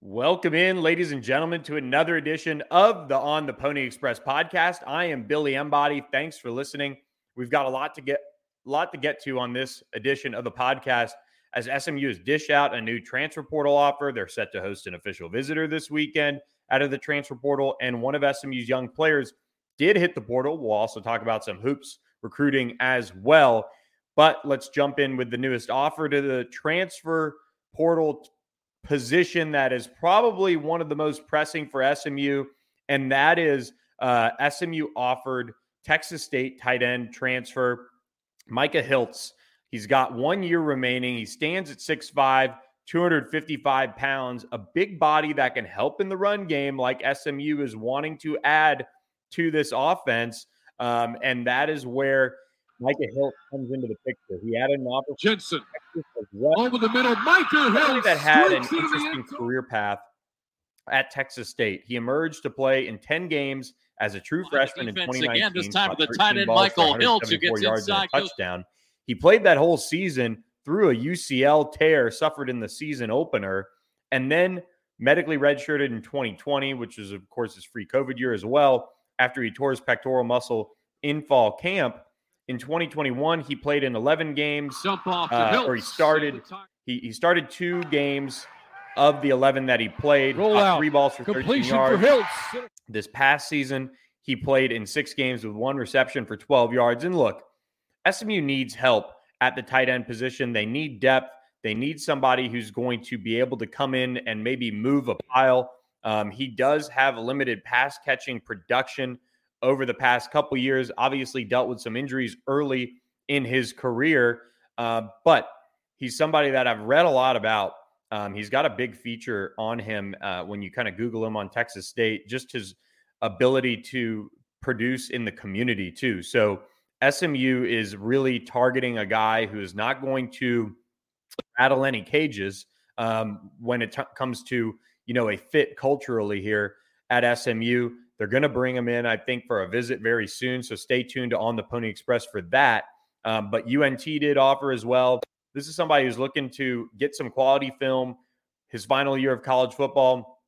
Welcome in, ladies and gentlemen, to another edition of the On the Pony Express podcast. I am Billy Embody. Thanks for listening. We've got a lot to get lot to get to on this edition of the podcast as SMU has dished out a new transfer portal offer. They're set to host an official visitor this weekend out of the transfer portal, and one of SMU's young players did hit the portal. We'll also talk about some hoops recruiting as well. But let's jump in with the newest offer to the transfer portal position that is probably one of the most pressing for SMU, and that is uh, SMU offered Texas State tight end transfer Micah Hiltz. He's got one year remaining. He stands at 6'5, 255 pounds, a big body that can help in the run game, like SMU is wanting to add to this offense. Um, and that is where Micah Hiltz comes into the picture. He had an opportunity. Jensen well. over the middle. Micah Hiltz that had an interesting career path at Texas State. He emerged to play in 10 games as a true freshman in 2019. Again, this time with the tight end Michael Hill to get inside touchdown. He played that whole season through a UCL tear suffered in the season opener, and then medically redshirted in 2020, which was of course his free COVID year as well. After he tore his pectoral muscle in fall camp, in 2021, he played in 11 games. Jump off uh, or he started. He, he started two games of the 11 that he played. Roll out. Three balls for Completion 13 yards. For this past season, he played in six games with one reception for 12 yards. And look, SMU needs help at the tight end position. They need depth. They need somebody who's going to be able to come in and maybe move a pile. Um, he does have limited pass catching production over the past couple years. Obviously, dealt with some injuries early in his career, uh, but he's somebody that I've read a lot about. Um, he's got a big feature on him uh, when you kind of Google him on Texas State, just his ability to produce in the community, too. So, SMU is really targeting a guy who is not going to rattle any cages um, when it t- comes to you know a fit culturally here at SMU. They're going to bring him in, I think, for a visit very soon. So stay tuned to On the Pony Express for that. Um, but UNT did offer as well. This is somebody who's looking to get some quality film his final year of college football.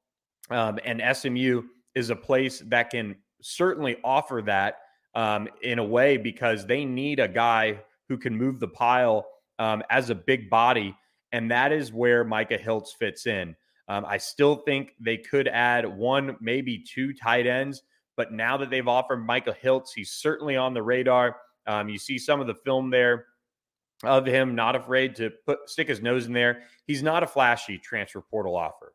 Um, and SMU is a place that can certainly offer that um, in a way because they need a guy who can move the pile um, as a big body. And that is where Micah Hiltz fits in. Um, I still think they could add one, maybe two tight ends. But now that they've offered Michael Hiltz, he's certainly on the radar. Um, you see some of the film there of him, not afraid to put stick his nose in there. He's not a flashy transfer portal offer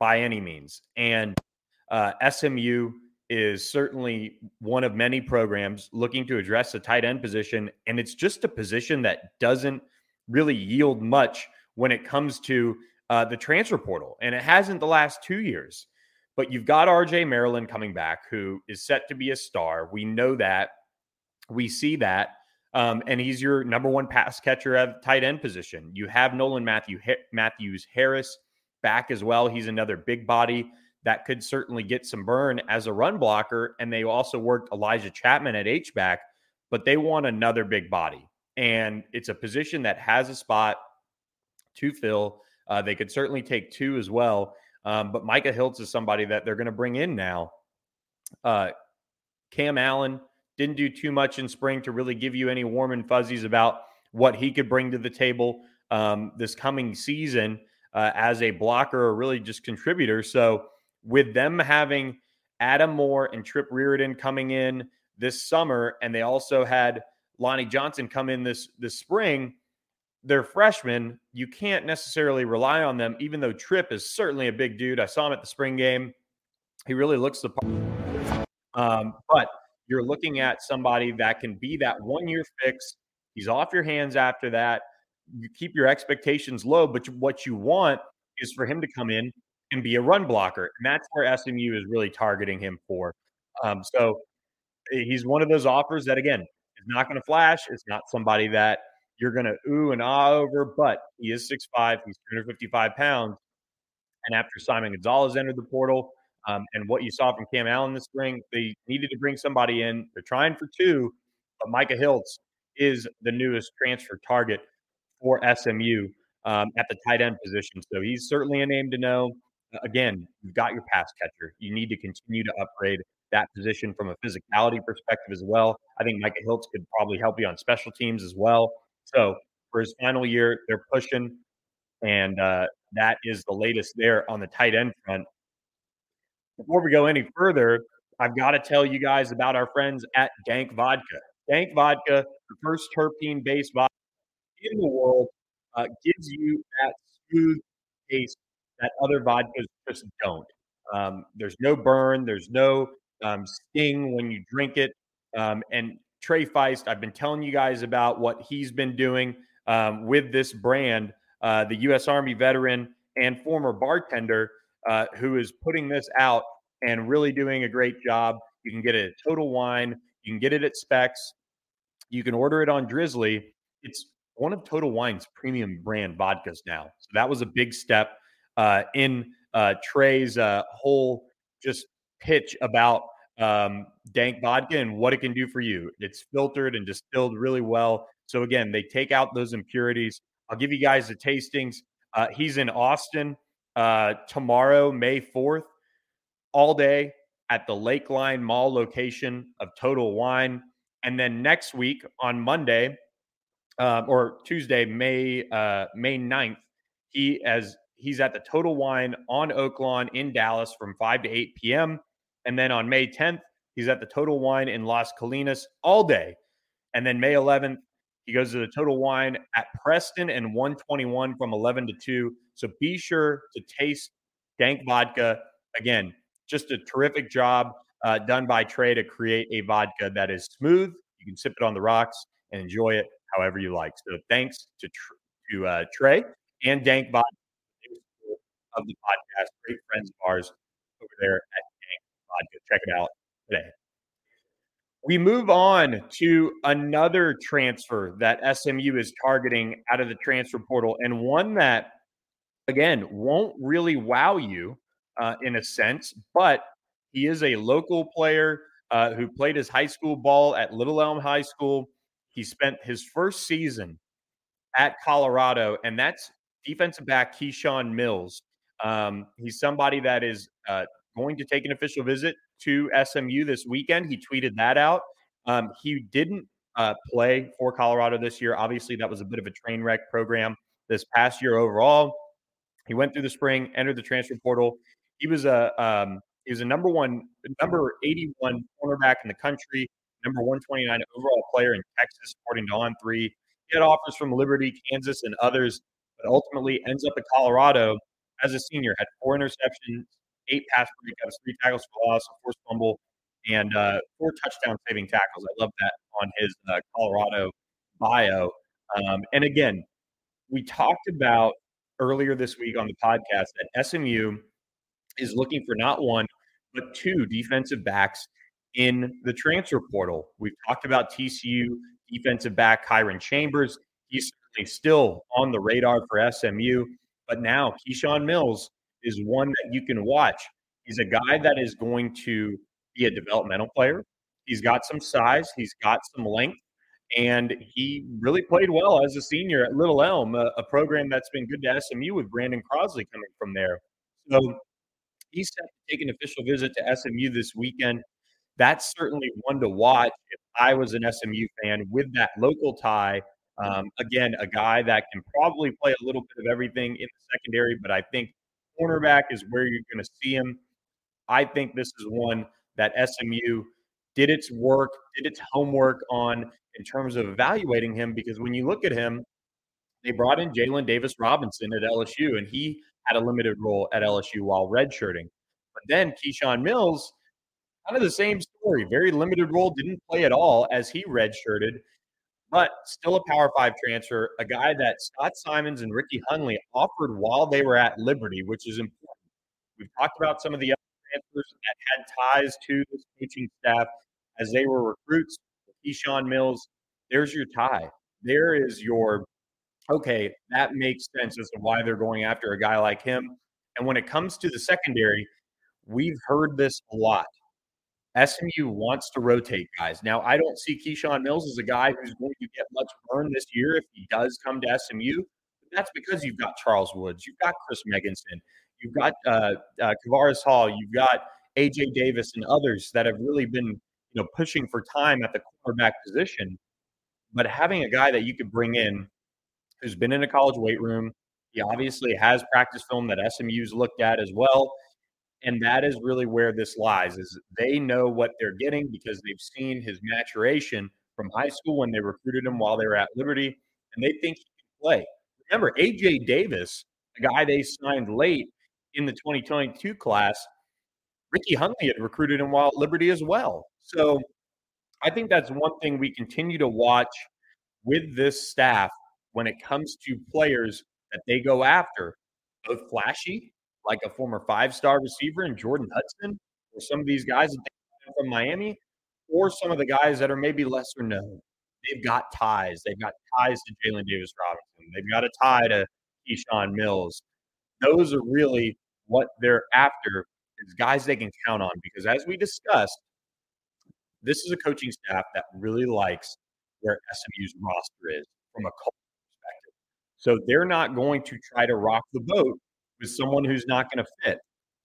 by any means. And uh, SMU is certainly one of many programs looking to address the tight end position. And it's just a position that doesn't really yield much when it comes to uh, the transfer portal, and it hasn't the last two years. But you've got RJ Maryland coming back, who is set to be a star. We know that. We see that. Um, and he's your number one pass catcher at tight end position. You have Nolan Matthew Matthews Harris back as well. He's another big body that could certainly get some burn as a run blocker. And they also worked Elijah Chapman at H back, but they want another big body. And it's a position that has a spot to fill. Uh, they could certainly take two as well. Um, but Micah Hiltz is somebody that they're going to bring in now. Uh, Cam Allen didn't do too much in spring to really give you any warm and fuzzies about what he could bring to the table um, this coming season uh, as a blocker or really just contributor. So with them having Adam Moore and Trip Reardon coming in this summer, and they also had Lonnie Johnson come in this this spring they're freshmen. You can't necessarily rely on them, even though Trip is certainly a big dude. I saw him at the spring game. He really looks the part. Um, but you're looking at somebody that can be that one year fix. He's off your hands after that. You keep your expectations low, but what you want is for him to come in and be a run blocker. And that's where SMU is really targeting him for. Um, so eh, he's one of those offers that, again, is not going to flash. It's not somebody that you're going to ooh and ah over, but he is 6'5, he's 255 pounds. And after Simon Gonzalez entered the portal, um, and what you saw from Cam Allen this spring, they needed to bring somebody in. They're trying for two, but Micah Hiltz is the newest transfer target for SMU um, at the tight end position. So he's certainly a name to know. Again, you've got your pass catcher. You need to continue to upgrade that position from a physicality perspective as well. I think Micah Hiltz could probably help you on special teams as well. So for his final year, they're pushing, and uh, that is the latest there on the tight end front. Before we go any further, I've got to tell you guys about our friends at Dank Vodka. Dank Vodka, the first terpene based vodka in the world, uh, gives you that smooth taste that other vodkas just don't. Um, there's no burn, there's no um, sting when you drink it. Um, and Trey Feist, I've been telling you guys about what he's been doing um, with this brand, uh, the U.S. Army veteran and former bartender uh, who is putting this out and really doing a great job. You can get it at Total Wine, you can get it at Specs, you can order it on Drizzly. It's one of Total Wine's premium brand vodkas now. So that was a big step uh, in uh, Trey's uh, whole just pitch about um, dank vodka and what it can do for you. It's filtered and distilled really well. So again, they take out those impurities. I'll give you guys the tastings. Uh, he's in Austin uh, tomorrow, May 4th, all day at the Lakeline Mall location of Total Wine. And then next week on Monday uh, or Tuesday, May uh, May 9th, he as he's at the Total Wine on Oaklawn in Dallas from 5 to 8 p.m. And then on May 10th, he's at the Total Wine in Las Colinas all day. And then May 11th, he goes to the Total Wine at Preston and 121 from 11 to 2. So be sure to taste Dank Vodka. Again, just a terrific job uh, done by Trey to create a vodka that is smooth. You can sip it on the rocks and enjoy it however you like. So thanks to to uh, Trey and Dank Vodka of the podcast. Great friends of ours over there at. Check it out today. We move on to another transfer that SMU is targeting out of the transfer portal, and one that, again, won't really wow you uh, in a sense, but he is a local player uh, who played his high school ball at Little Elm High School. He spent his first season at Colorado, and that's defensive back Keyshawn Mills. Um, he's somebody that is uh, going to take an official visit to SMU this weekend. He tweeted that out. Um, he didn't uh, play for Colorado this year. Obviously, that was a bit of a train wreck program this past year overall. He went through the spring, entered the transfer portal. He was a um, he was a number one, number eighty one cornerback in the country, number one twenty nine overall player in Texas, according to On Three. He had offers from Liberty, Kansas, and others, but ultimately ends up at Colorado as a senior. Had four interceptions, eight pass breakups, three tackles for loss, a forced fumble, and uh, four touchdown saving tackles. I love that on his uh, Colorado bio. Um, and again, we talked about earlier this week on the podcast that SMU is looking for not one, but two defensive backs in the transfer portal. We've talked about TCU defensive back Kyron Chambers. He's certainly still on the radar for SMU, but now Keyshawn Mills is one that you can watch. He's a guy that is going to be a developmental player. He's got some size, he's got some length, and he really played well as a senior at Little Elm, a, a program that's been good to SMU with Brandon Crossley coming from there. So he's set to take an official visit to SMU this weekend. That's certainly one to watch if I was an SMU fan with that local tie. Um, again, a guy that can probably play a little bit of everything in the secondary, but I think cornerback is where you're going to see him. I think this is one that SMU did its work, did its homework on in terms of evaluating him. Because when you look at him, they brought in Jaelyn Davis Robinson at LSU, and he had a limited role at LSU while redshirting. But then Keyshawn Mills, kind of the same story, very limited role, didn't play at all as he redshirted. But still a Power Five transfer, a guy that Scott Symons and Ricky Hunley offered while they were at Liberty, which is important. We've talked about some of the other transfers that had ties to this coaching staff as they were recruits. Keyshawn Mills, there's your tie. There is your okay, that makes sense as to why they're going after a guy like him. And when it comes to the secondary, we've heard this a lot. SMU wants to rotate guys. Now, I don't see Keyshawn Mills as a guy who's going to get much burn this year if he does come to SMU. That's because you've got Charles Woods, you've got Chris Megginson, you've got uh, uh, Kavaris Hall, you've got AJ Davis, and others that have really been, you know, pushing for time at the quarterback position. But having a guy that you could bring in who's been in a college weight room. He obviously has practice film that SMU's looked at as well. And that is really where this lies is they know what they're getting because they've seen his maturation from high school when they recruited him while they were at Liberty, and they think he can play. Remember, AJ Davis, the guy they signed late in the 2022 class, Ricky Hunley had recruited him while at Liberty as well. So I think that's one thing we continue to watch with this staff when it comes to players that they go after, both flashy, like a former five star receiver in Jordan Hudson, or some of these guys from Miami, or some of the guys that are maybe lesser known. They've got ties. They've got ties to Jaelyn Davis Robinson. They've got a tie to Keyshawn Mills. Those are really what they're after is guys they can count on because as we discussed, this is a coaching staff that really likes where SMU's roster is from a culture perspective. so they're not going to try to rock the boat with someone who's not going to fit.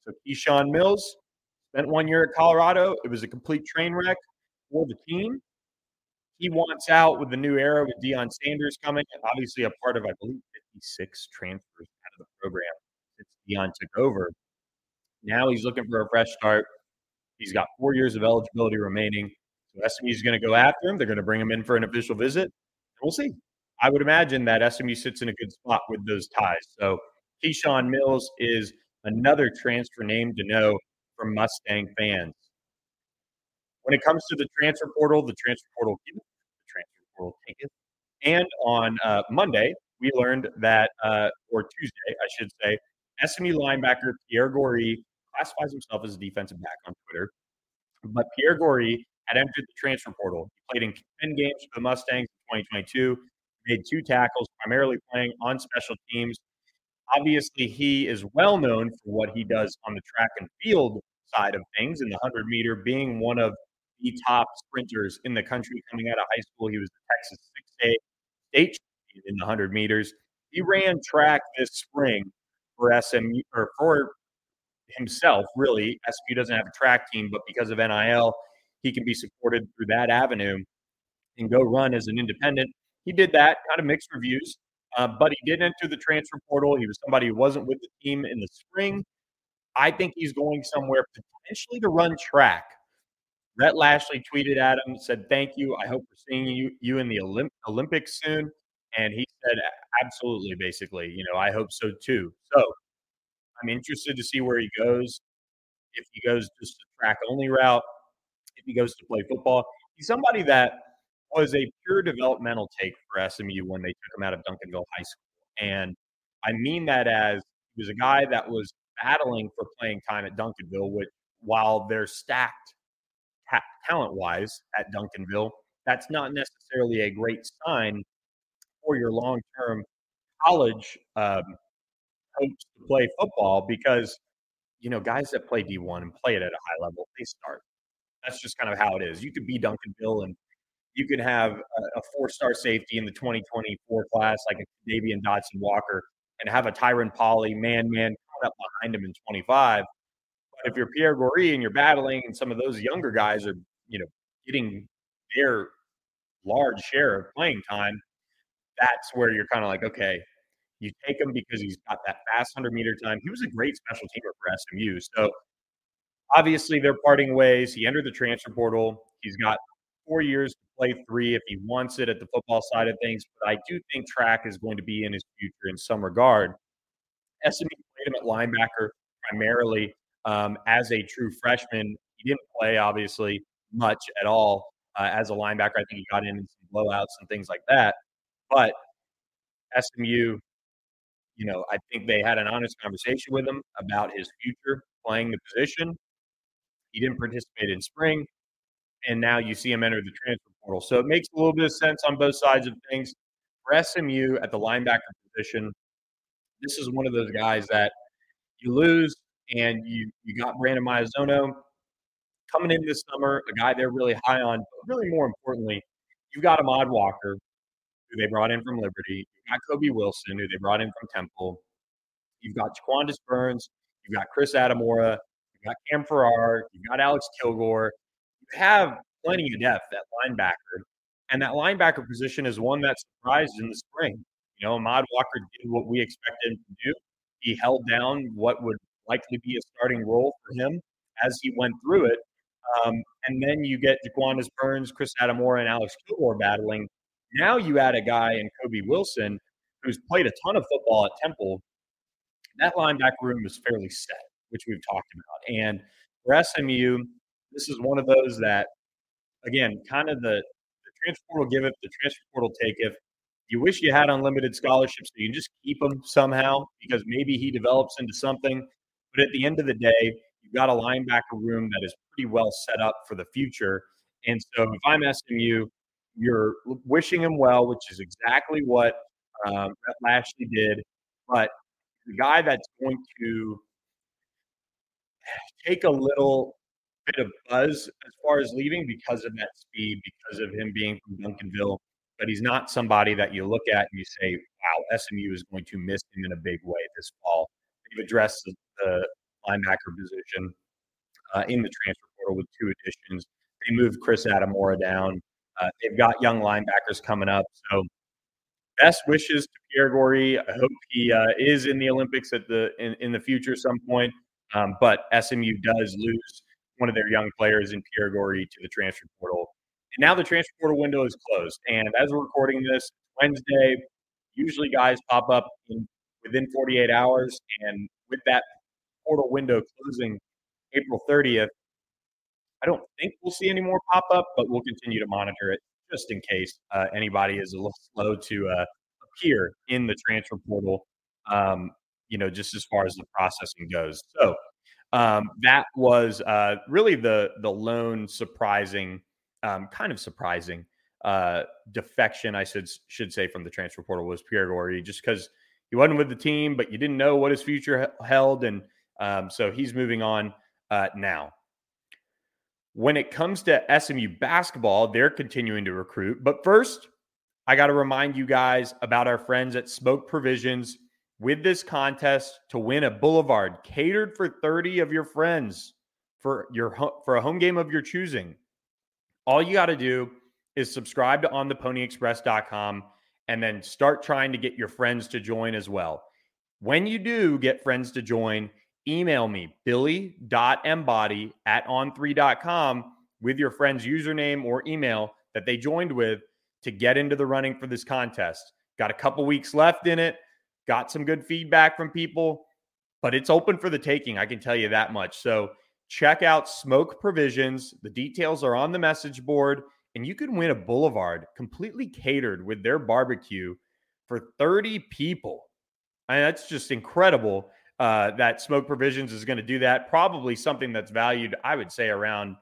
So Keyshawn Mills spent one year at Colorado. It was a complete train wreck for the team. He wants out with the new era with Deion Sanders coming. Obviously, a part of, I believe, 56 transfers out of the program since Deion took over. Now he's looking for a fresh start. He's got four years of eligibility remaining. So SMU is going to go after him. They're going to bring him in for an official visit. We'll see. I would imagine that SMU sits in a good spot with those ties. So Keyshawn Mills is another transfer name to know from Mustang fans. When it comes to the transfer portal, the transfer portal the transfer portal. And on uh, Monday, we learned that, uh, or Tuesday, I should say, SMU linebacker Pierre Goree classifies himself as a defensive back on Twitter. But Pierre Goree had entered the transfer portal. He played in 10 games for the Mustangs in 2022 made two tackles, primarily playing on special teams. Obviously, he is well known for what he does on the track and field side of things, in the 100 meter, being one of the top sprinters in the country coming out of high school. He was the Texas 6A state champion in the 100 meters. He ran track this spring for SMU or for himself, really. SMU doesn't have a track team, but because of NIL, he can be supported through that avenue and go run as an independent he did that, kind of mixed reviews. Uh, but he did enter the transfer portal. He was somebody who wasn't with the team in the spring. I think he's going somewhere potentially to run track. Rhett Lashlee tweeted at him, said, Thank you. I hope we're seeing you, you in the Olymp- Olympics soon. And he said, Absolutely, basically. You know, I hope so too. So I'm interested to see where he goes. If he goes just a track only route, if he goes to play football, he's somebody that was a pure developmental take for SMU when they took him out of Duncanville High School. And I mean that as he was a guy that was battling for playing time at Duncanville, which while they're stacked ta- talent wise at Duncanville, that's not necessarily a great sign for your long term college um, hopes to play football because, you know, guys that play D1 and play it at a high level, they start. That's just kind of how it is. You could be Duncanville and you could have a, a four-star safety in the 2024 class, like a Davian Dotson Walker, and have a Tyron Polly man-man up behind him in 25. But if you're Pierre Goree and you're battling, and some of those younger guys are, you know, getting their large share of playing time, that's where you're kind of like, okay, you take him because he's got that fast 100 meter time. He was a great special teamer for SMU. So obviously they're parting ways. He entered the transfer portal. He's got four years to play three if he wants it at the football side of things. But I do think track is going to be in his future in some regard. SMU played him at linebacker primarily um, as a true freshman. He didn't play, obviously, much at all uh, as a linebacker. I think he got in some blowouts and things like that. But SMU, you know, I think they had an honest conversation with him about his future playing the position. He didn't participate in spring, and now you see him enter the transfer portal. So it makes a little bit of sense on both sides of things. For SMU at the linebacker position, this is one of those guys that you lose and you you got Brandon Miyazono coming in this summer, a guy they're really high on, but really more importantly, you've got Ahmad Walker, who they brought in from Liberty. You've got Kobe Wilson, who they brought in from Temple. You've got Jaquandis Burns. You've got Chris Adamora. You've got Cam Farrar. You've got Alex Kilgore. Have plenty of depth at linebacker. And that linebacker position is one that surprised in the spring. You know, Ahmad Walker did what we expected him to do. He held down what would likely be a starting role for him as he went through it. Um, and then you get Jaquandis Burns, Chris Adamora, and Alex Kilgore battling. Now you add a guy in Kobe Wilson who's played a ton of football at Temple. That linebacker room is fairly set, which we've talked about. And for SMU, this is one of those that, again, kind of the, the transfer portal give it, the transfer portal take if you wish you had unlimited scholarships so you can just keep him somehow because maybe he develops into something. But at the end of the day, you've got a linebacker room that is pretty well set up for the future. And so if I'm SMU, you're wishing him well, which is exactly what um, Lashlee did. But the guy that's going to take a little bit of buzz as far as leaving because of that speed, because of him being from Duncanville. But he's not somebody that you look at and you say, wow, SMU is going to miss him in a big way this fall. They've addressed the, linebacker position uh, in the transfer portal with two additions. They moved Chris Adamora down. Uh, they've got young linebackers coming up. So, best wishes to Pierre Goree. I hope he uh, is in the Olympics at the in, in the future some point. Um, but SMU does lose one of their young players in Pierre Goree to the transfer portal. And now the transfer portal window is closed. And as we're recording this Wednesday, usually guys pop up in, within 48 hours. And with that portal window closing April 30th, I don't think we'll see any more pop up, but we'll continue to monitor it just in case uh, anybody is a little slow to uh, appear in the transfer portal. Um, you know, just as far as the processing goes. So um, that was uh, really the the lone surprising, um, kind of surprising uh, defection, I should should say, from the transfer portal was Pierre Goree, just because he wasn't with the team, but you didn't know what his future held, and um, so he's moving on uh, now. When it comes to SMU basketball, they're continuing to recruit. But first, I got to remind you guys about our friends at Smoke Provisions with this contest to win a Boulevard catered for 30 of your friends for your for a home game of your choosing. All you got to do is subscribe to ontheponyexpress.com and then start trying to get your friends to join as well. When you do get friends to join, email me, billy.embody at on3.com with your friend's username or email that they joined with to get into the running for this contest. Got a couple weeks left in it, got some good feedback from people, but it's open for the taking. I can tell you that much. So check out Smoke Provisions. The details are on the message board, and you can win a boulevard completely catered with their barbecue for 30 people. And that's just incredible uh, that Smoke Provisions is going to do that. Probably something that's valued, I would say, around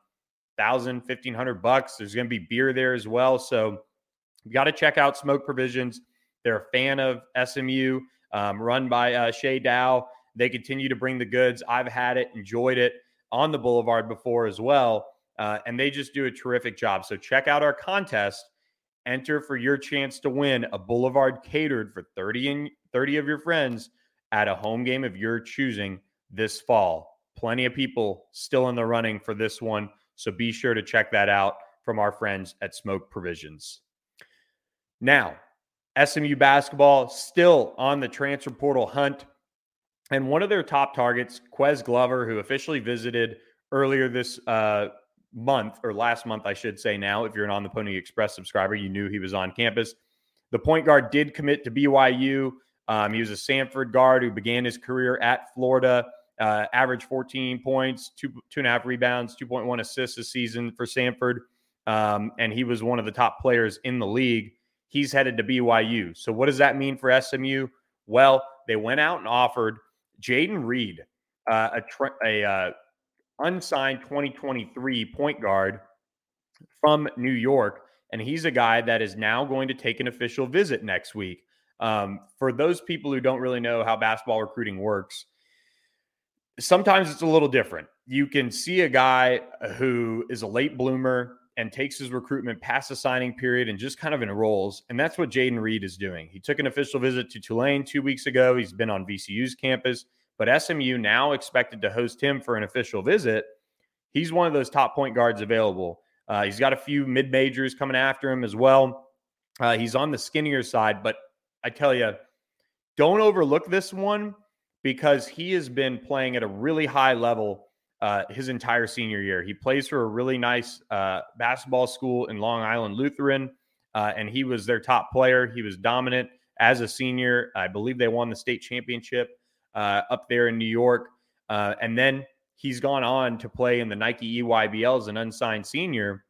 thousand, fifteen hundred bucks. There's going to be beer there as well. So you got to check out Smoke Provisions. They're a fan of SMU, um, run by uh, Shay Dow. They continue to bring the goods. I've had it, enjoyed it on the Boulevard before as well. Uh, and they just do a terrific job. So check out our contest. Enter for your chance to win a Boulevard catered for 30 and 30 of your friends at a home game of your choosing this fall. Plenty of people still in the running for this one. So be sure to check that out from our friends at Smoke Provisions. Now, SMU basketball still on the transfer portal hunt. And one of their top targets, Ques Glover, who officially visited earlier this uh, month, or last month, I should say now, if you're an On the Pony Express subscriber, you knew he was on campus. The point guard did commit to BYU. Um, he was a Samford guard who began his career at Florida, uh, averaged 14 points, two, two and a half rebounds, 2.1 assists a season for Samford. um, and he was one of the top players in the league. He's headed to BYU. So, what does that mean for SMU? Well, they went out and offered Jaden Reed, uh, a, tra- a uh, unsigned 2023 point guard from New York, and he's a guy that is now going to take an official visit next week. Um, for those people who don't really know how basketball recruiting works, sometimes it's a little different. You can see a guy who is a late bloomer and takes his recruitment past the signing period and just kind of enrolls. And that's what Jaden Reed is doing. He took an official visit to Tulane two weeks ago. He's been on VCU's campus, but SMU now expected to host him for an official visit. He's one of those top point guards available. Uh, he's got a few mid majors coming after him as well. Uh, he's on the skinnier side, but I tell you, don't overlook this one because he has been playing at a really high level uh, his entire senior year. He plays for a really nice uh, basketball school in Long Island Lutheran, uh, and he was their top player. He was dominant as a senior. I believe they won the state championship uh, up there in New York. Uh, and then he's gone on to play in the Nike EYBL as an unsigned senior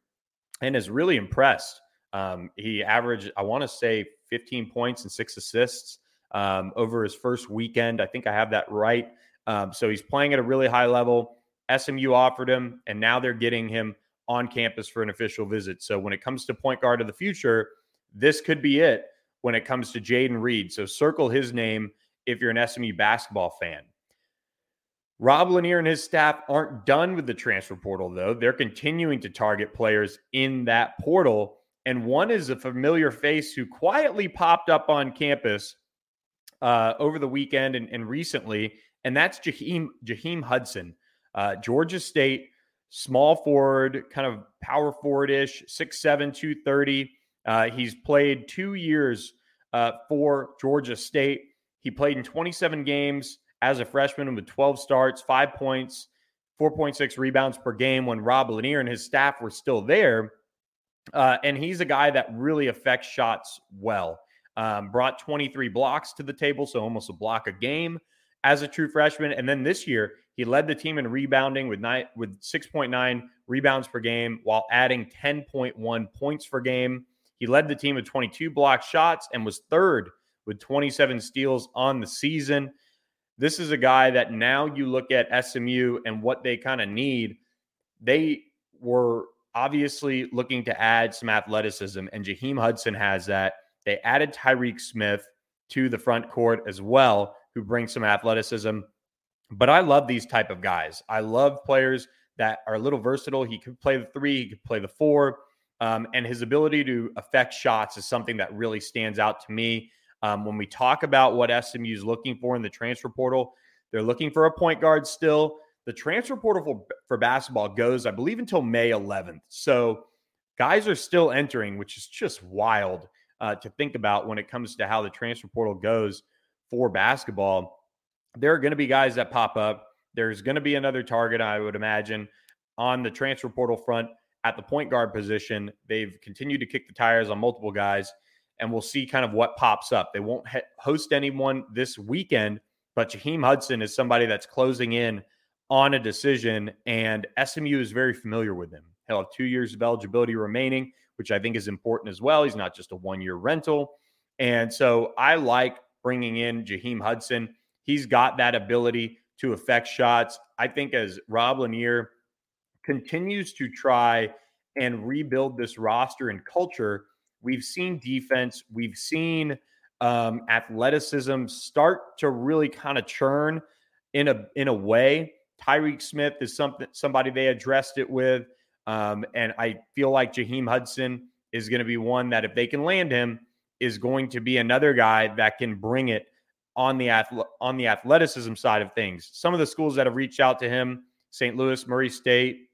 and is really impressed. Um, he averaged, I want to say, 15 points and six assists um, over his first weekend. I think I have that right. Um, so he's playing at a really high level. SMU offered him, and now they're getting him on campus for an official visit. So when it comes to point guard of the future, this could be it when it comes to Jaden Reed. So circle his name if you're an SMU basketball fan. Rob Lanier and his staff aren't done with the transfer portal, though. They're continuing to target players in that portal. And one is a familiar face who quietly popped up on campus uh, over the weekend and, and, recently, and that's Jaheim, Jaheim Hudson, uh, Georgia State, small forward, kind of power forward ish, 6'7, 230. Uh, he's played two years uh, for Georgia State. He played in 27 games as a freshman with 12 starts, five points, 4.6 rebounds per game when Rob Lanier and his staff were still there. Uh, and he's a guy that really affects shots well. Um, brought 23 blocks to the table, so almost a block a game as a true freshman. And then this year, he led the team in rebounding with nine, with 6.9 rebounds per game while adding 10.1 points per game. He led the team with 22 block shots and was third with 27 steals on the season. This is a guy that now you look at SMU and what they kind of need. They were obviously looking to add some athleticism, and Jaheim Hudson has that. They added Tyreek Smith to the front court as well, who brings some athleticism. But I love these type of guys. I love players that are a little versatile. He could play the three, he could play the four, um, and his ability to affect shots is something that really stands out to me. Um, when we talk about what SMU is looking for in the transfer portal, they're looking for a point guard still. The transfer portal for, for basketball goes, I believe, until May 11th. So guys are still entering, which is just wild uh, to think about when it comes to how the transfer portal goes for basketball. There are going to be guys that pop up. There's going to be another target, I would imagine, on the transfer portal front at the point guard position. They've continued to kick the tires on multiple guys, and we'll see kind of what pops up. They won't host anyone this weekend, but Jaheim Hudson is somebody that's closing in on a decision, and SMU is very familiar with him. He'll have two years of eligibility remaining, which I think is important as well. He's not just a one year rental. And so I like bringing in Jaheim Hudson. He's got that ability to affect shots. I think as Rob Lanier continues to try and rebuild this roster and culture, we've seen defense, we've seen um, athleticism start to really kind of churn in a in a way Tyreek Smith is something somebody they addressed it with. Um, and I feel like Jaheim Hudson is going to be one that if they can land him, is going to be another guy that can bring it on the on the athleticism side of things. Some of the schools that have reached out to him: St. Louis, Murray State,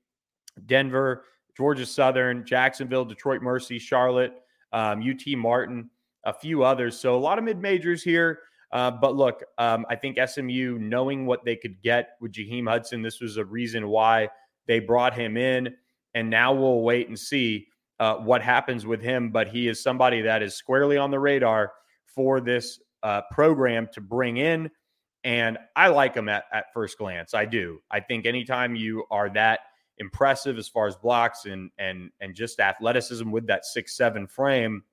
Denver, Georgia Southern, Jacksonville, Detroit Mercy, Charlotte, um, UT Martin, a few others. So a lot of mid majors here. Uh, but look, um, I think SMU, knowing what they could get with Jaheim Hudson, this was a reason why they brought him in. And now we'll wait and see uh, what happens with him. But he is somebody that is squarely on the radar for this uh, program to bring in. And I like him at, at first glance. I do. I think anytime you are that impressive as far as blocks and and and just athleticism with that six seven frame.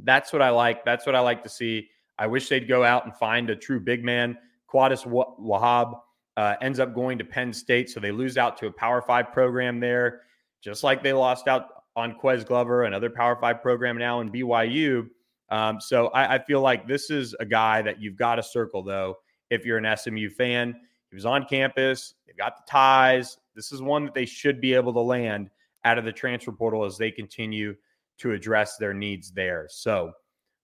That's what I like. That's what I like to see. I wish they'd go out and find a true big man. Qudus Wahab uh, ends up going to Penn State, so they lose out to a Power Five program there, just like they lost out on Ques Glover, another Power Five program now in BYU. Um, so I, I, feel like this is a guy that you've got to circle, though, if you're an SMU fan. He was on campus, they've got the ties. This is one that they should be able to land out of the transfer portal as they continue to address their needs there. So,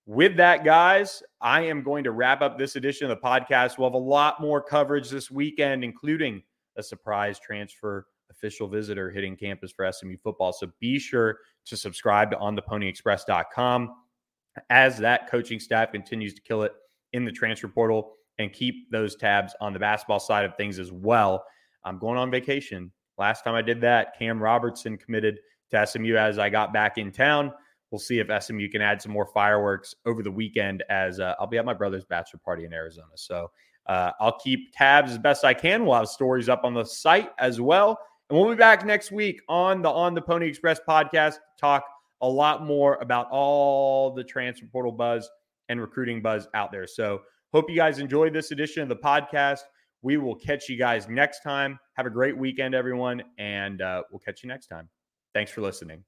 with that, guys, I am going to wrap up this edition of the podcast. We'll have a lot more coverage this weekend, including a surprise transfer official visitor hitting campus for SMU football. So be sure to subscribe to ontheponyexpress.com as that coaching staff continues to kill it in the transfer portal and keep those tabs on the basketball side of things as well. I'm going on vacation. Last time I did that, Cam Robertson committed to SMU as I got back in town. We'll see if SMU can add some more fireworks over the weekend as uh, I'll be at my brother's bachelor party in Arizona. So uh, I'll keep tabs as best I can. We'll have stories up on the site as well. And we'll be back next week on the On the Pony Express podcast talk a lot more about all the transfer portal buzz and recruiting buzz out there. So, hope you guys enjoyed this edition of the podcast. We will catch you guys next time. Have a great weekend, everyone, and uh, we'll catch you next time. Thanks for listening.